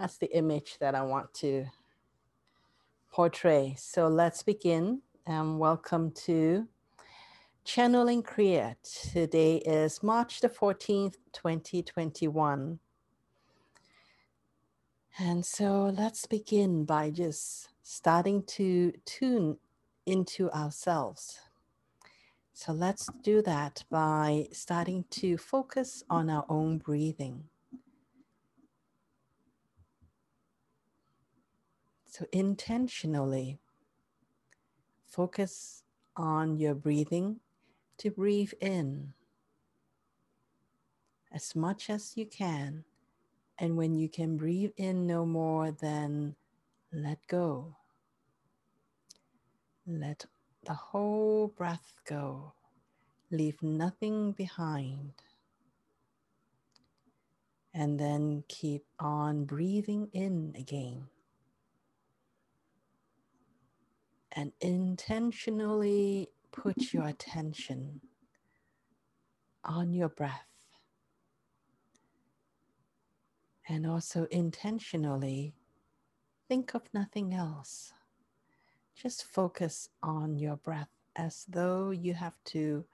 That's the image that I want to portray. So let's begin and welcome to Channeling Kriya. Today is March the 14th, 2021. And so let's begin by just starting to tune into ourselves. So let's do that by starting to focus on our own breathing. So intentionally focus on your breathing to breathe in as much as you can. And when you can breathe in no more then let go, let the whole breath go. Leave nothing behind. And then keep on breathing in again. And intentionally put your attention on your breath. And also intentionally think of nothing else. Just focus on your breath as though you have to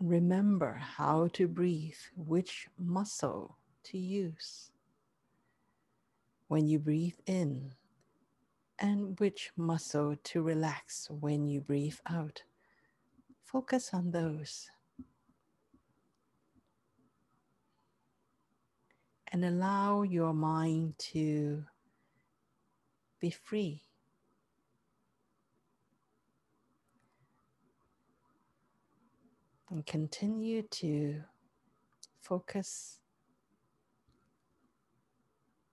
remember how to breathe, which muscle to use. When you breathe in, and which muscle to relax when you breathe out. Focus on those. And allow your mind to be free. And continue to focus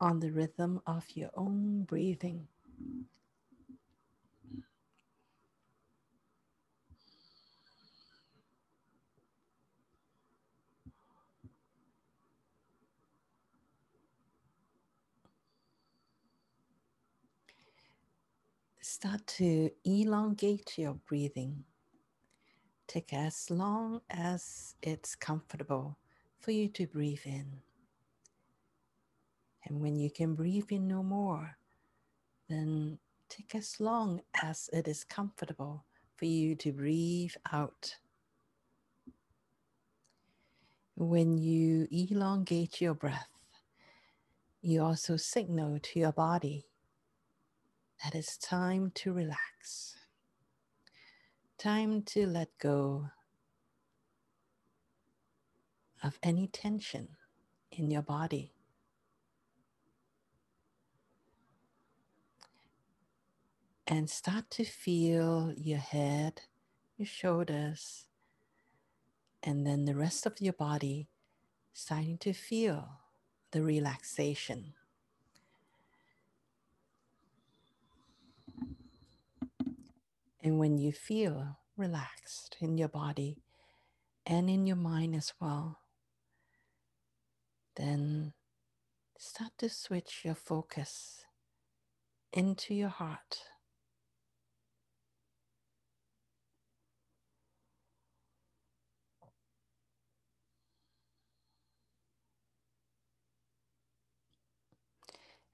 on the rhythm of your own breathing. Start to elongate your breathing. Take as long as it's comfortable for you to breathe in. And when you can breathe in no more, then take as long as it is comfortable for you to breathe out. When you elongate your breath, you also signal to your body that it's time to relax, time to let go of any tension in your body. And start to feel your head, your shoulders, and then the rest of your body starting to feel the relaxation. And when you feel relaxed in your body and in your mind as well, then start to switch your focus into your heart.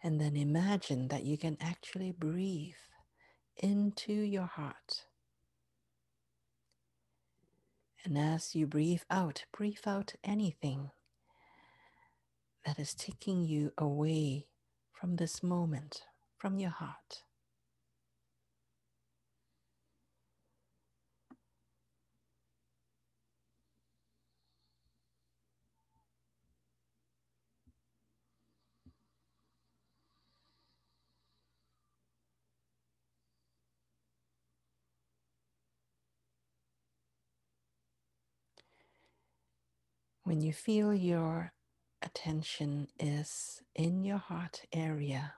And then imagine that you can actually breathe into your heart. And as you breathe out, breathe out anything that is taking you away from this moment, from your heart. When you feel your attention is in your heart area,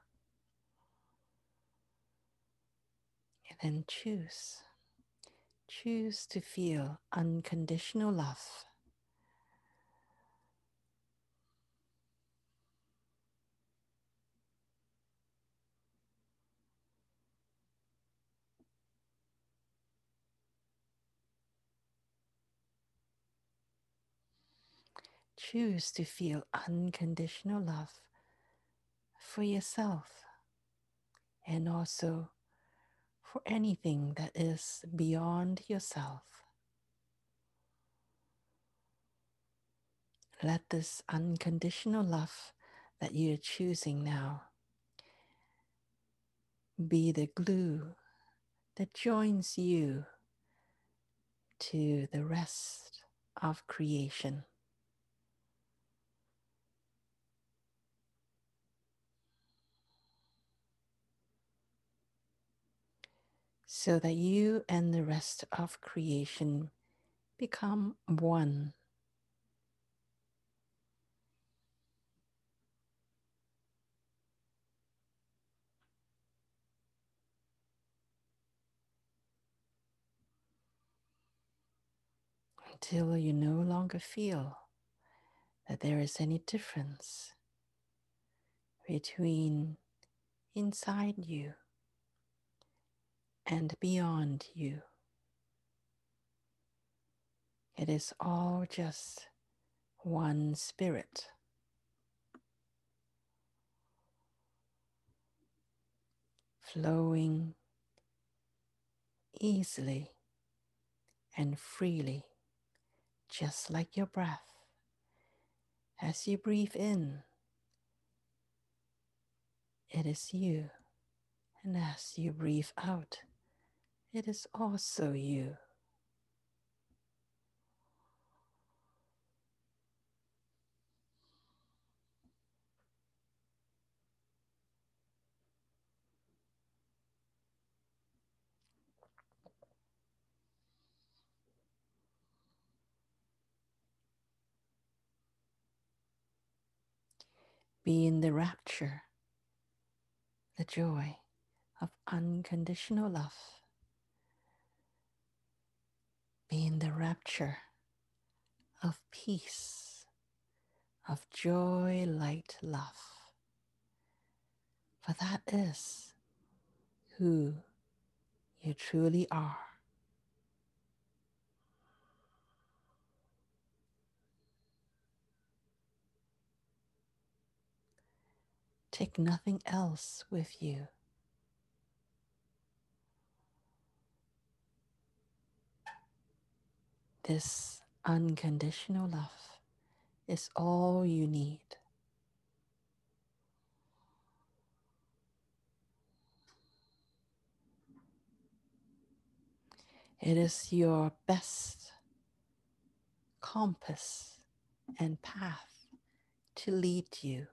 then choose. Choose to feel unconditional love. Choose to feel unconditional love for yourself and also for anything that is beyond yourself. Let this unconditional love that you're choosing now be the glue that joins you to the rest of creation. So that you and the rest of creation become one. Until you no longer feel that there is any difference between inside you and beyond you. It is all just one spirit. Flowing easily and freely, just like your breath. As you breathe in, it is you, and as you breathe out, it is also you. Be in the rapture, the joy of unconditional love. Be in the rapture of peace, of joy, light, love. For that is who you truly are. Take nothing else with you. This unconditional love is all you need. It is your best compass and path to lead you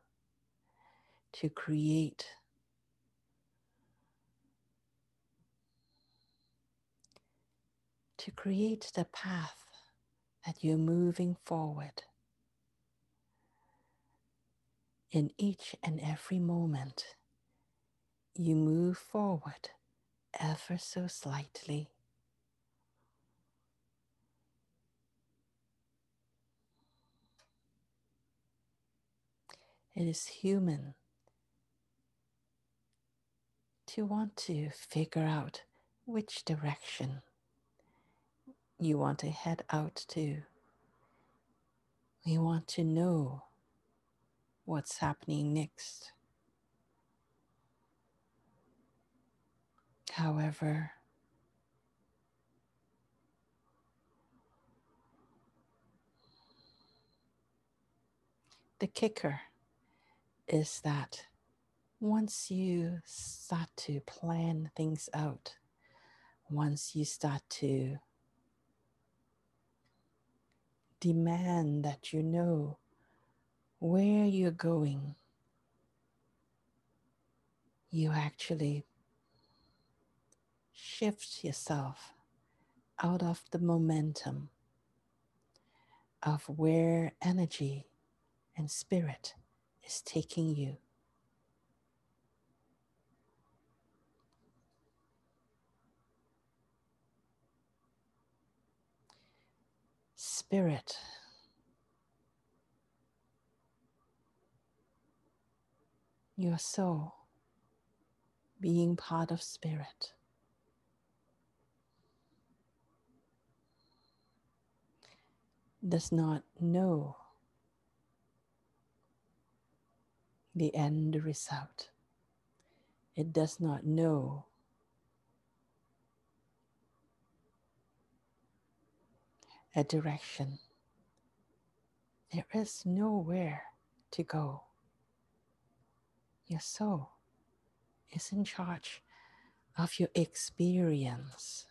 to create to create the path that you're moving forward in each and every moment you move forward ever so slightly. It is human to want to figure out which direction you want to head out to. We want to know what's happening next. However, the kicker is that once you start to plan things out, once you start to demand that you know where you're going, you actually shift yourself out of the momentum of where energy and spirit is taking you. Spirit. Your soul being part of spirit. Does not know the end result. It does not know a direction. There is nowhere to go. Your soul is in charge of your experience.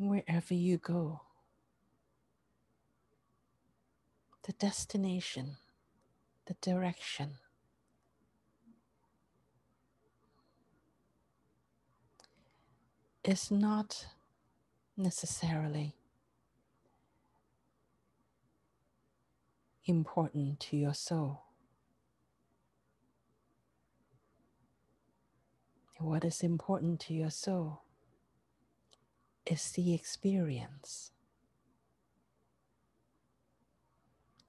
Wherever you go, the destination, the direction is not necessarily important to your soul. What is important to your soul is the experience.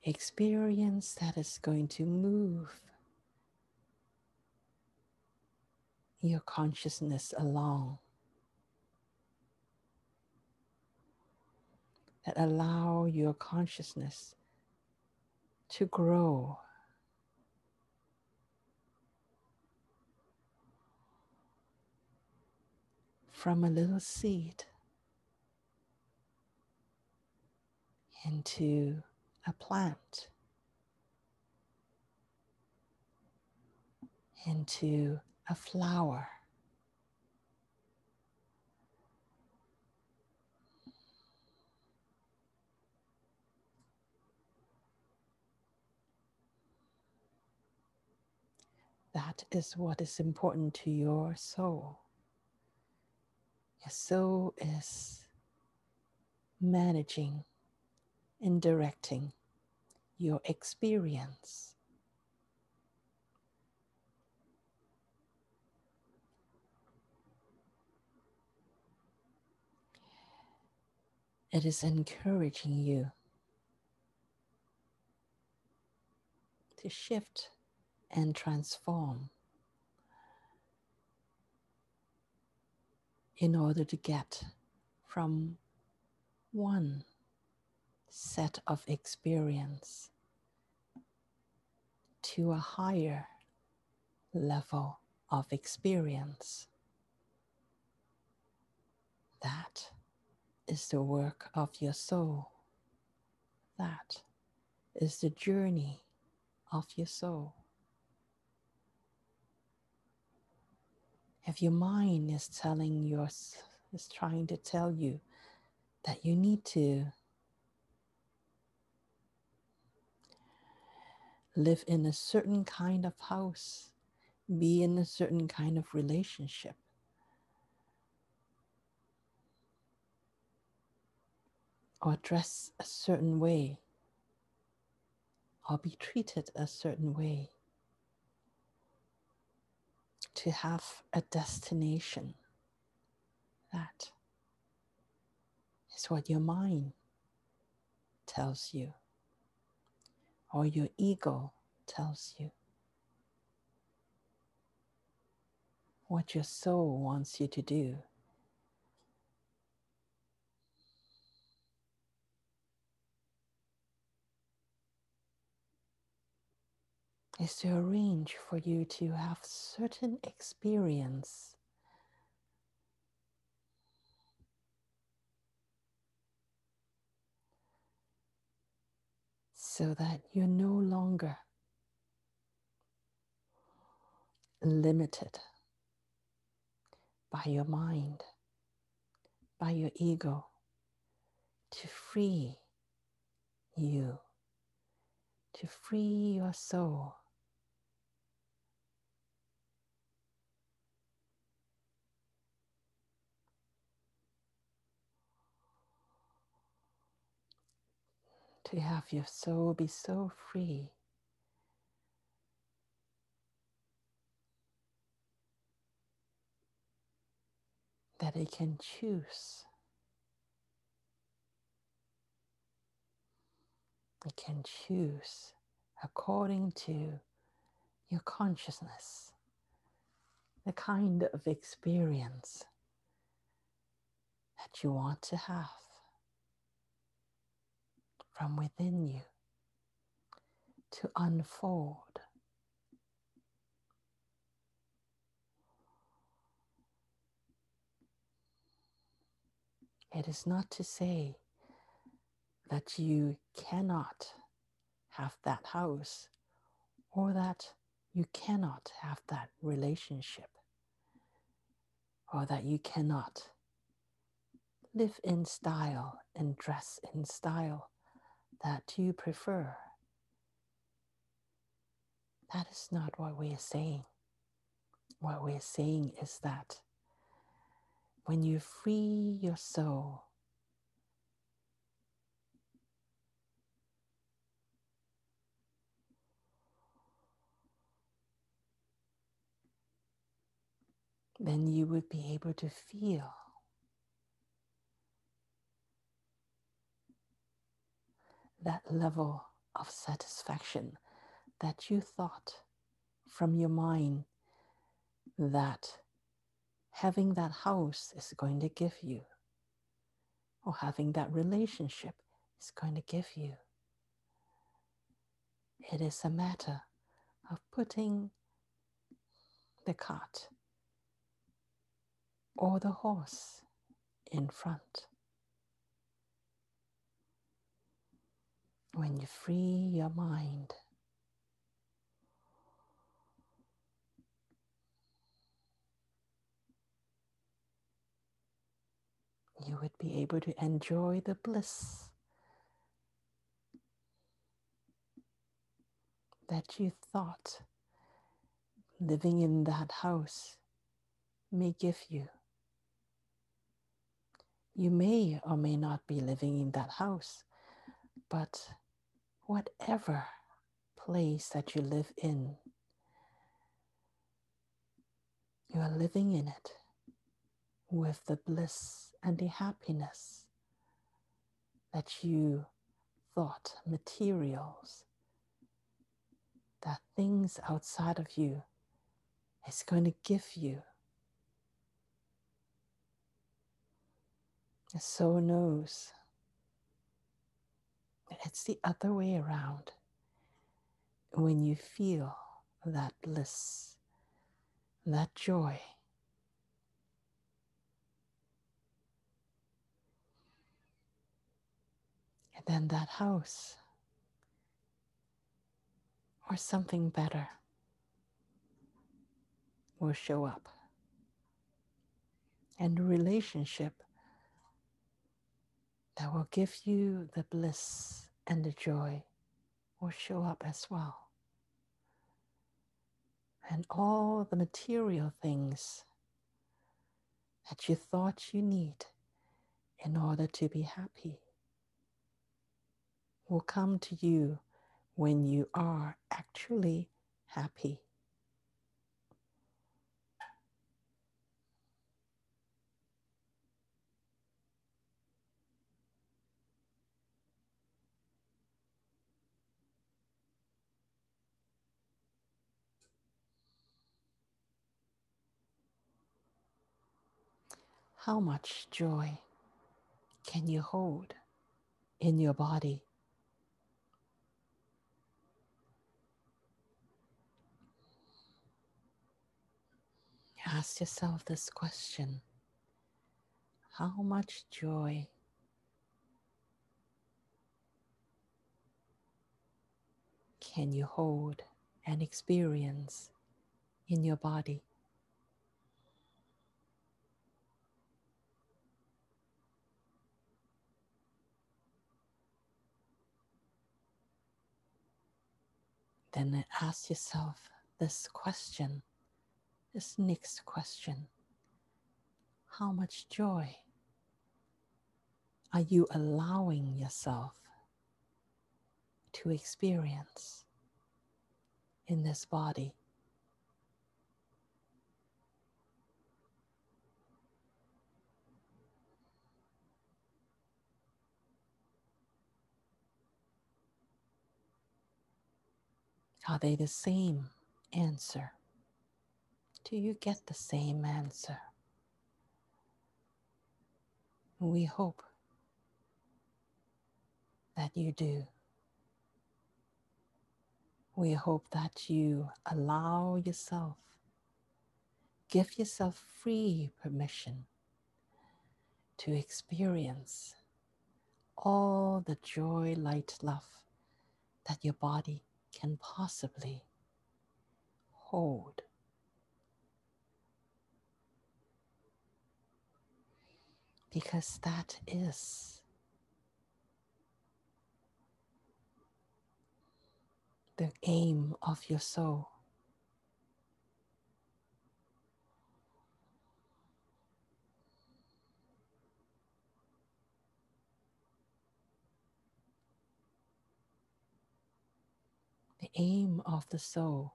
Experience that is going to move your consciousness along. That allow your consciousness to grow. From a little seed into a plant, into a flower. That is what is important to your soul. Your soul is managing and directing your experience. It is encouraging you to shift and transform in order to get from one set of experience to a higher level of experience. That is the work of your soul. That is the journey of your soul. If your mind is telling you, is trying to tell you that you need to live in a certain kind of house, be in a certain kind of relationship. Or dress a certain way, or be treated a certain way to have a destination. That is what your mind tells you, or your ego tells you. What your soul wants you to do. Is to arrange for you to have certain experience. So that you're no longer limited by your mind, by your ego, to free you, to free your soul to have your soul be so free. That it can choose. It can choose according to your consciousness, the kind of experience that you want to have from within you to unfold. It is not to say that you cannot have that house or that you cannot have that relationship or that you cannot live in style and dress in style that you prefer. That is not what we are saying. What we are saying is that when you free your soul, then you would be able to feel that level of satisfaction that you thought from your mind that having that house is going to give you, or having that relationship is going to give you. It is a matter of putting the cart or the horse in front. When you free your mind, you would be able to enjoy the bliss that you thought living in that house may give you. You may or may not be living in that house, but whatever place that you live in, you are living in it with the bliss and the happiness that you thought materials, that things outside of you is going to give you. The soul knows it's the other way around. When you feel that bliss, that joy, and then that house or something better will show up. And relationship that will give you the bliss and the joy will show up as well. And all the material things that you thought you need in order to be happy will come to you when you are actually happy. How much joy can you hold in your body? Ask yourself this question How much joy can you hold and experience in your body? Then ask yourself this question, this next question How much joy are you allowing yourself to experience in this body? Are they the same answer? Do you get the same answer? We hope that you do. We hope that you allow yourself, give yourself free permission to experience all the joy, light, love that your body can possibly hold. Because that is the aim of your soul. Aim of the soul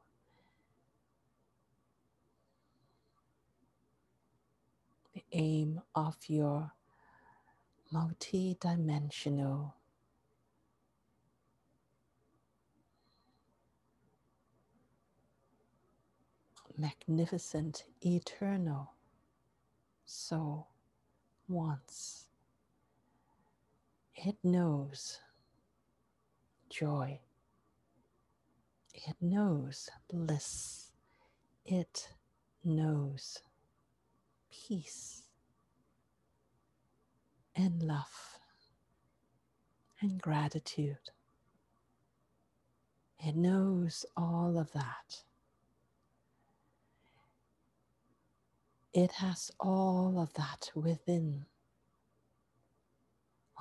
the aim of your multi-dimensional magnificent eternal soul wants. It knows joy. It knows bliss. It knows peace and love and gratitude. It knows all of that. It has all of that within.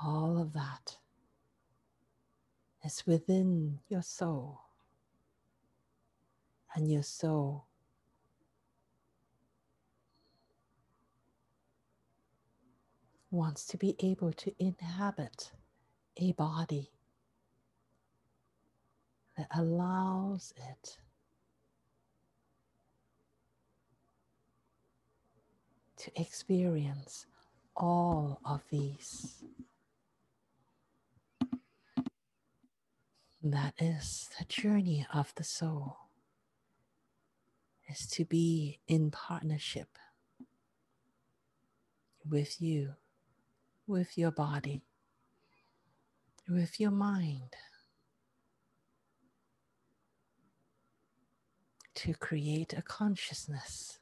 All of that is within your soul. And your soul wants to be able to inhabit a body that allows it to experience all of these. That is the journey of the soul, is to be in partnership with you with your body, with your mind, to create a consciousness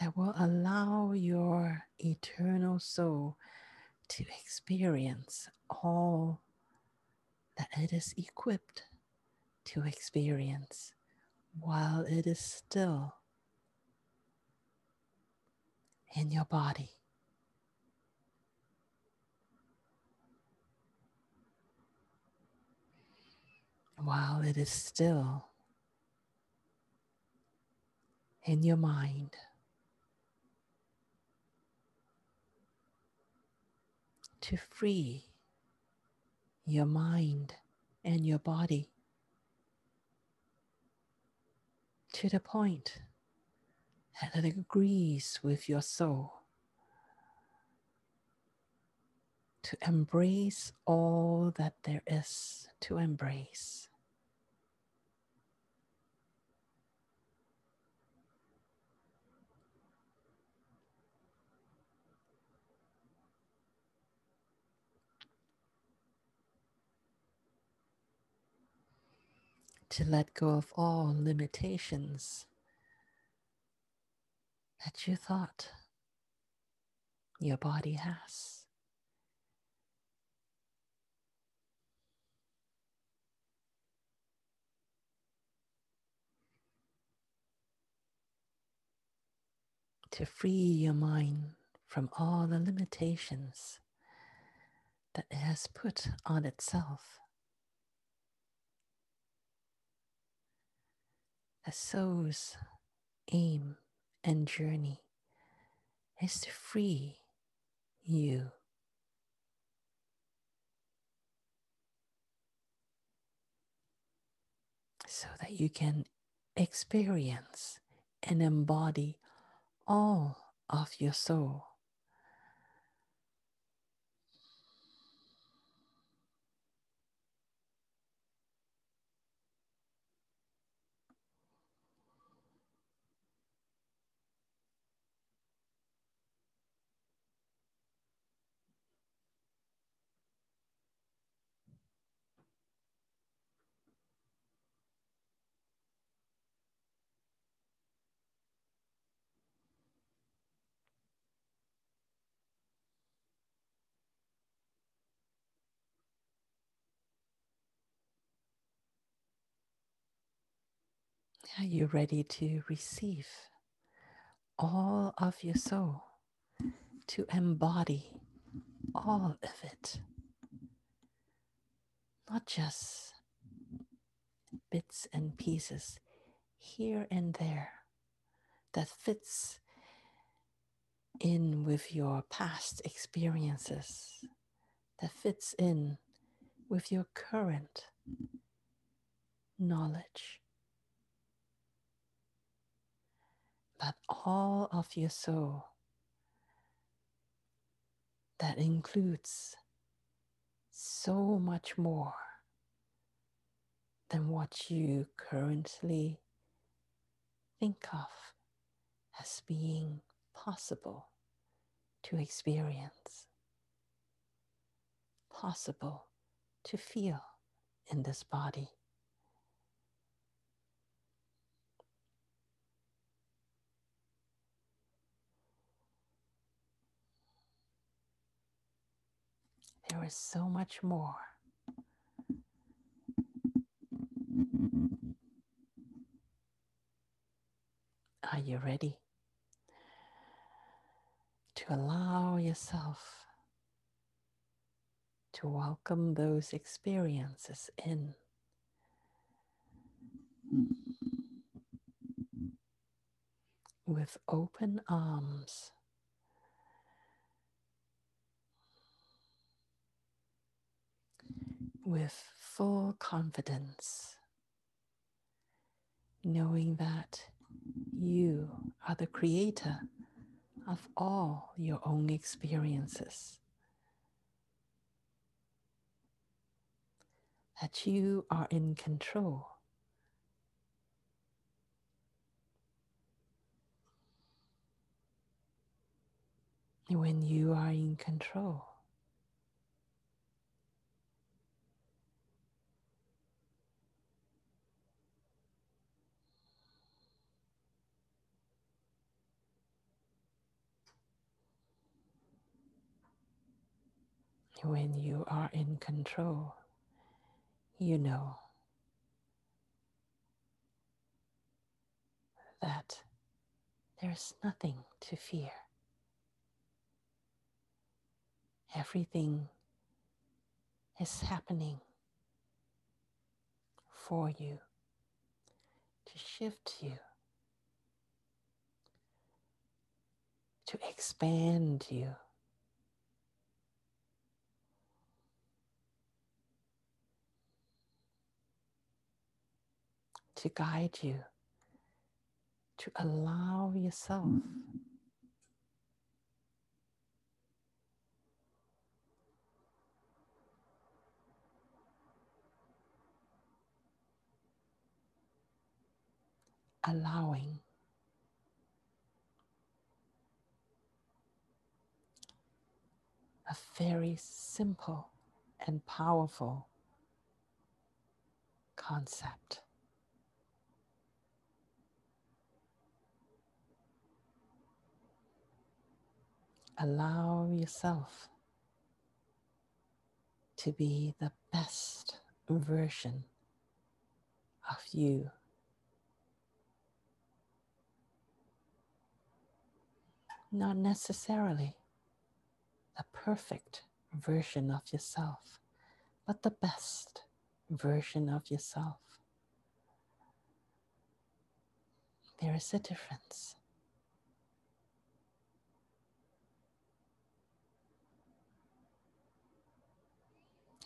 that will allow your eternal soul to experience all that it is equipped to experience while it is still in your body. while it is still in your mind. To free your mind and your body to the point that it agrees with your soul to embrace all that there is to embrace. To let go of all limitations that you thought your body has. to free your mind from all the limitations that it has put on itself. The soul's aim and journey is to free you. So that you can experience and embody all of your soul. Are you ready to receive all of your soul, to embody all of it? Not just bits and pieces here and there that fits in with your past experiences, that fits in with your current knowledge. But all of your soul that includes so much more than what you currently think of as being possible to experience, possible to feel in this body. There is so much more. Are you ready to allow yourself to welcome those experiences in? With open arms. With full confidence, knowing that you are the creator of all your own experiences. That you are in control. When you are in control, when you are in control, you know that there's nothing to fear. Everything is happening for you to shift you, to expand you. To guide you, to allow yourself allowing a very simple and powerful concept. Allow yourself to be the best version of you. Not necessarily the perfect version of yourself, but the best version of yourself. There is a difference.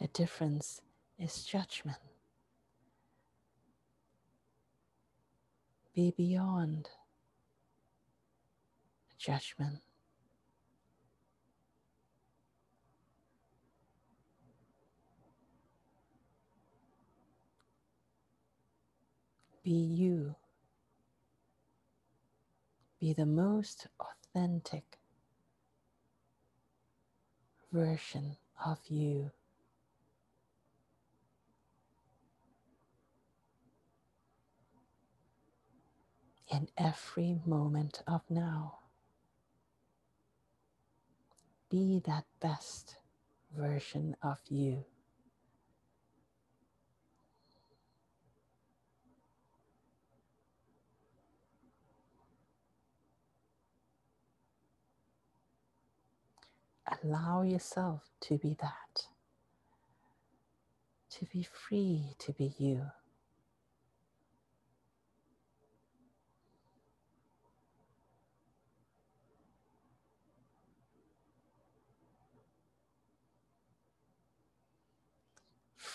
The difference is judgment. Be beyond judgment. Be you. Be the most authentic version of you. in every moment of now. Be that best version of you. Allow yourself to be that, to be free to be you.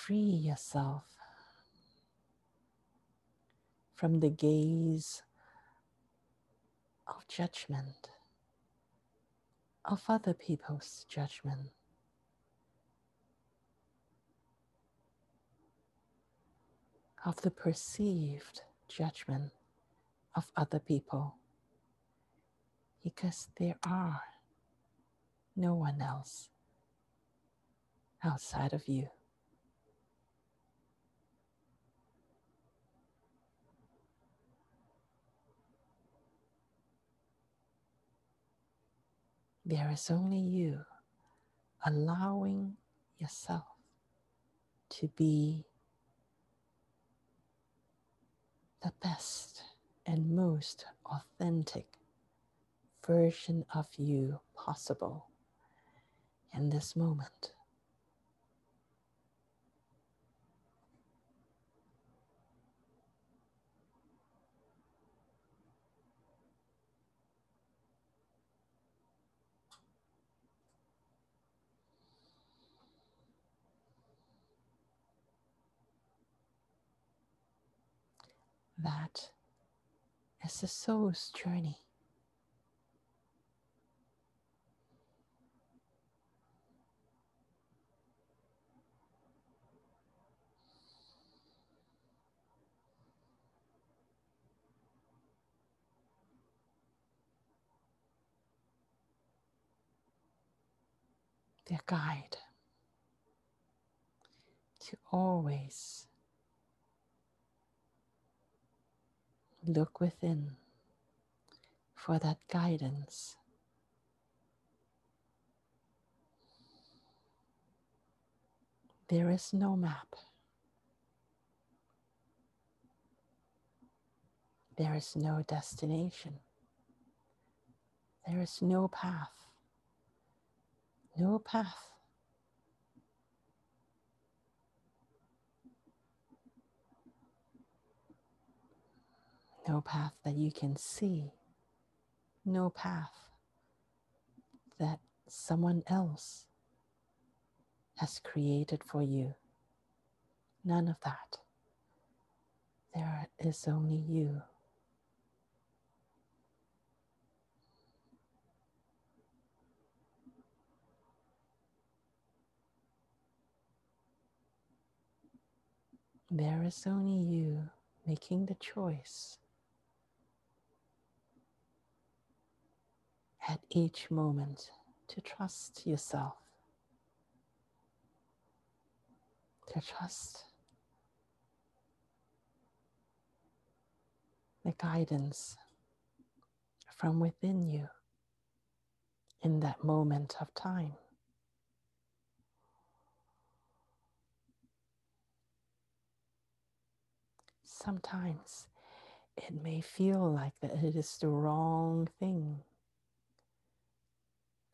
Free yourself from the gaze of judgment, of other people's judgment. Of the perceived judgment of other people, because there are no one else outside of you. There is only you allowing yourself to be the best and most authentic version of you possible in this moment. That is the soul's journey. Their guide to always Look within for that guidance. There is no map. There is no destination. There is no path. No path. No path that you can see, no path that someone else has created for you. None of that. There is only you. There is only you making the choice at each moment to trust yourself, to trust the guidance from within you in that moment of time. Sometimes it may feel like that it is the wrong thing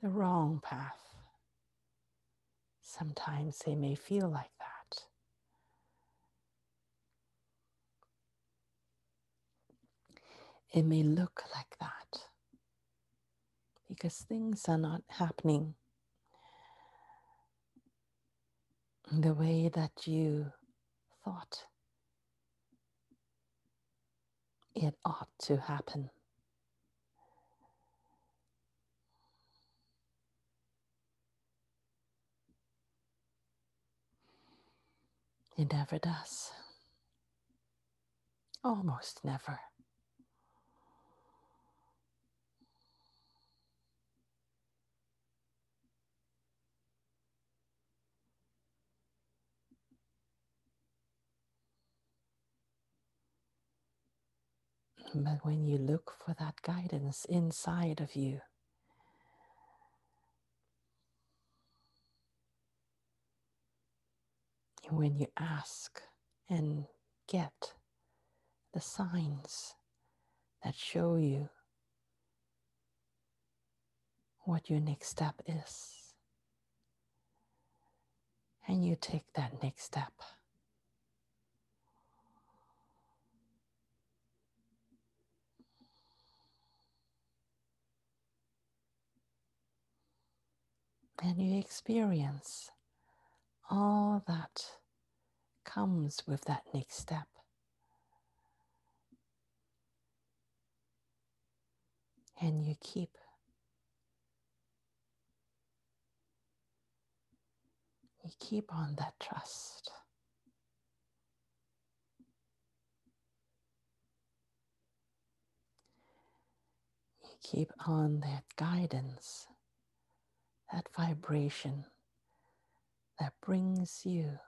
the wrong path. Sometimes they may feel like that. It may look like that because things are not happening the way that you thought it ought to happen. It never does. Almost never. But when you look for that guidance inside of you, when you ask and get the signs that show you what your next step is, and you take that next step. And you experience all that comes with that next step. And you keep you keep on that trust. You keep on that guidance, that vibration that brings you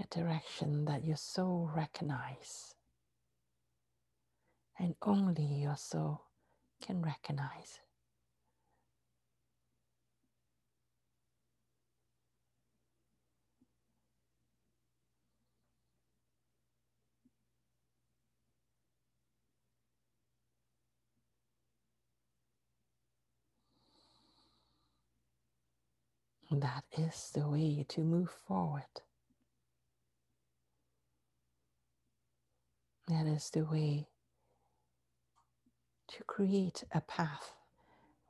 a direction that your soul recognize and only your soul can recognize. That is the way to move forward. That is the way to create a path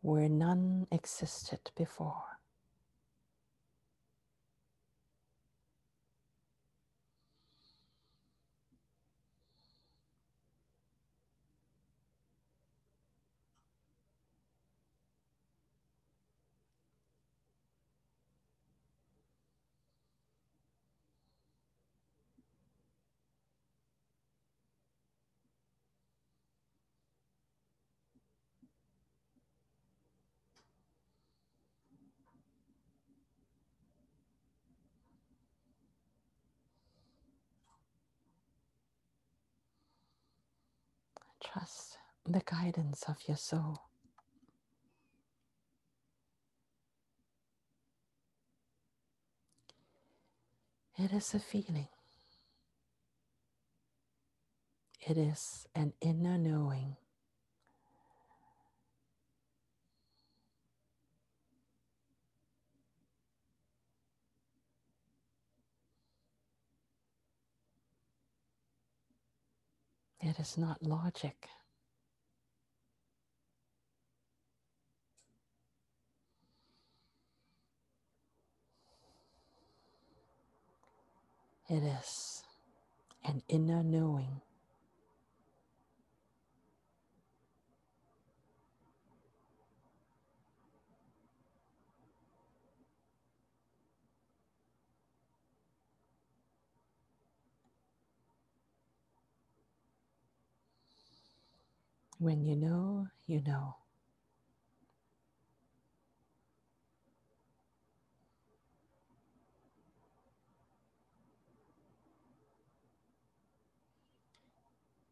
where none existed before. Trust the guidance of your soul. It is a feeling. It is an inner knowing. It is not logic. It is an inner knowing. When you know, you know.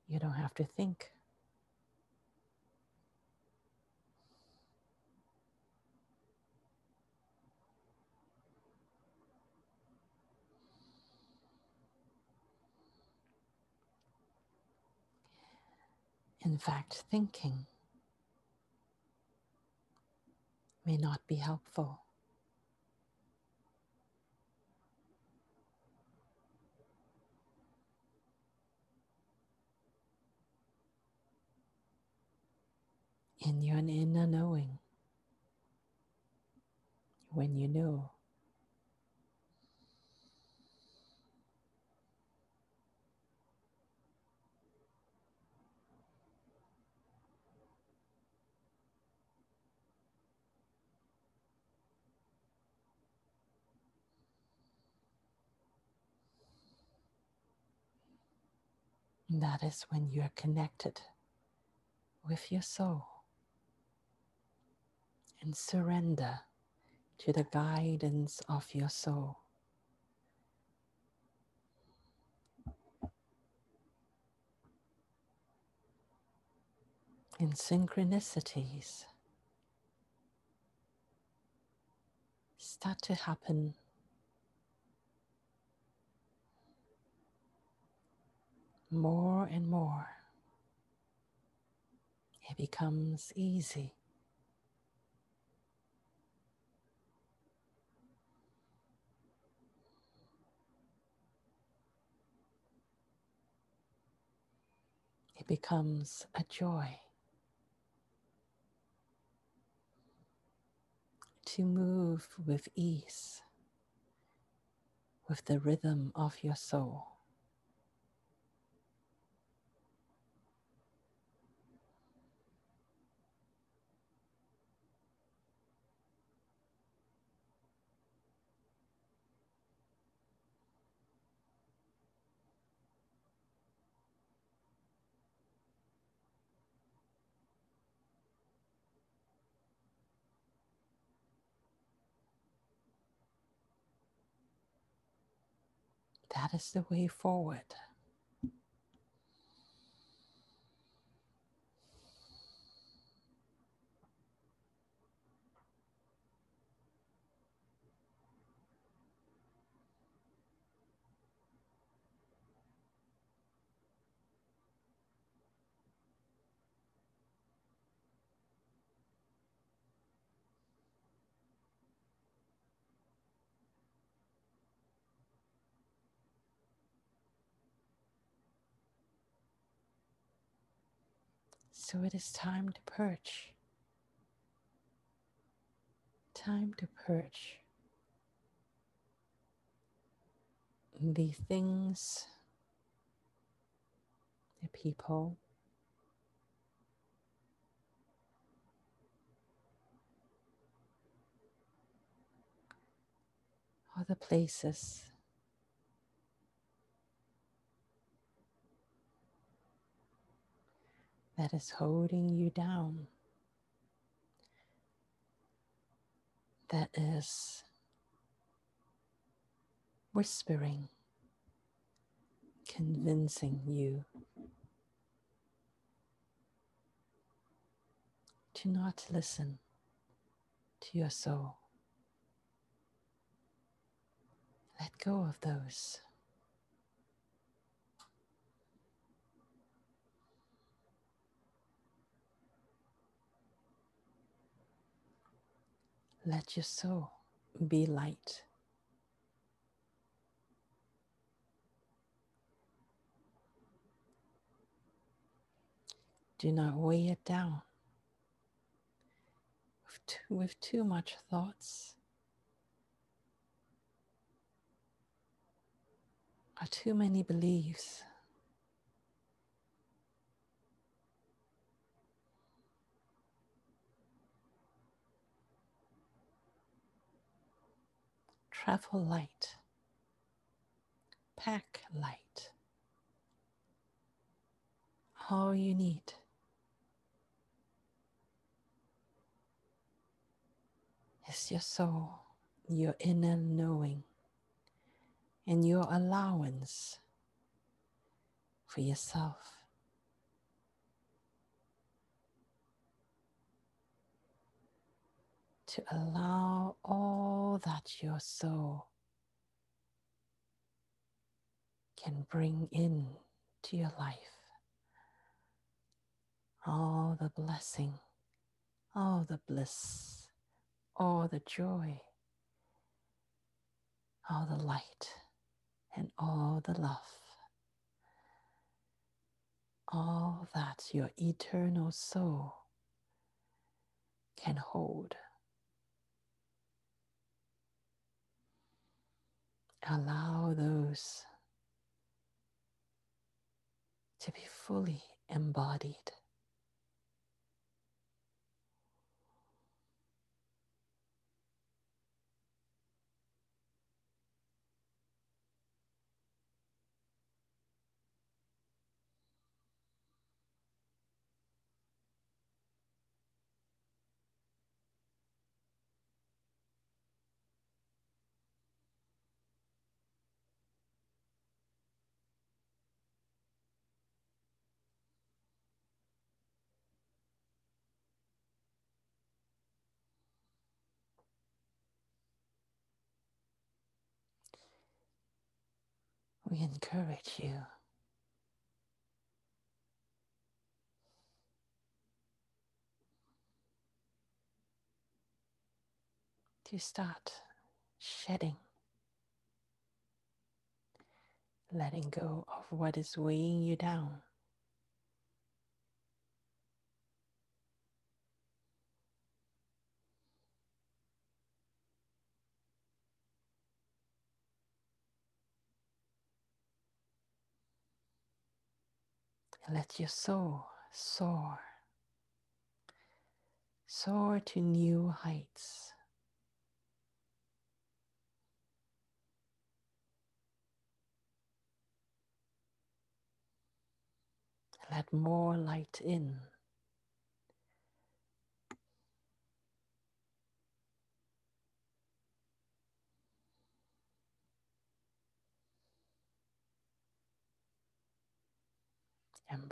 You don't have to think. In fact, thinking may not be helpful. In your inner knowing, when you know that is when you are connected with your soul and surrender to the guidance of your soul. In synchronicities start to happen more and more, it becomes easy. It becomes a joy to move with ease with the rhythm of your soul. That is the way forward. So it is time to perch. Time to perch. the things, the people, or the places that is holding you down, that is whispering, convincing you to not listen to your soul. Let go of those. Let your soul be light. Do not weigh it down with too, with too much thoughts or too many beliefs. Travel light, pack light. All you need is your soul, your inner knowing, and your allowance for yourself. To allow all that your soul can bring in to your life. All the blessing, all the bliss, all the joy, all the light, and all the love. All that your eternal soul can hold. Allow those to be fully embodied. we encourage you to start shedding, letting go of what is weighing you down. Let your soul soar, soar to new heights. Let more light in.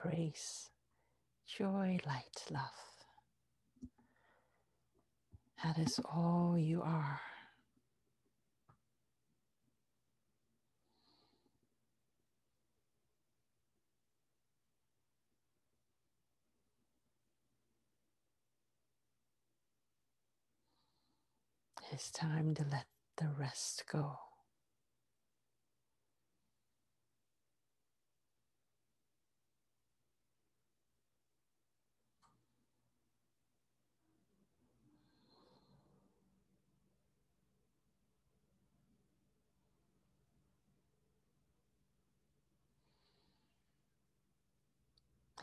Embrace joy, light, love. That is all you are. It's time to let the rest go.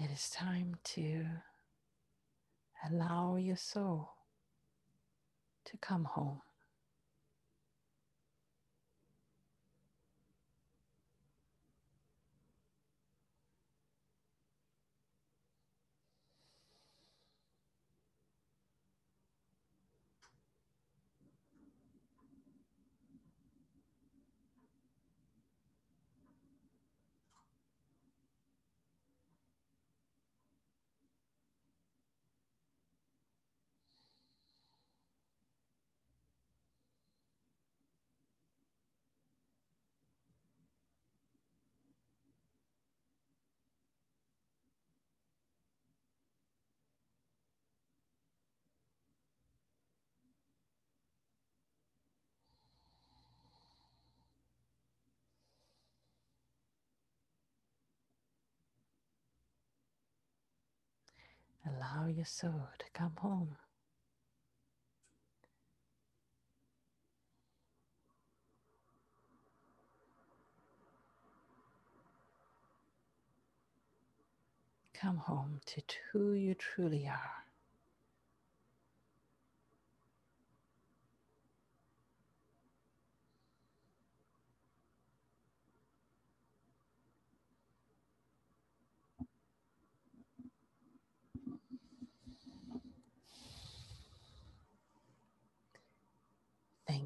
It is time to allow your soul to come home. Allow your soul to come home. Come home to who you truly are.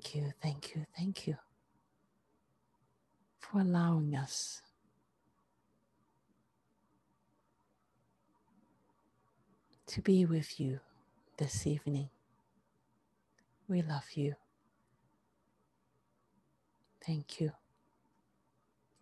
Thank you, thank you, thank you for allowing us to be with you this evening. We love you. Thank you.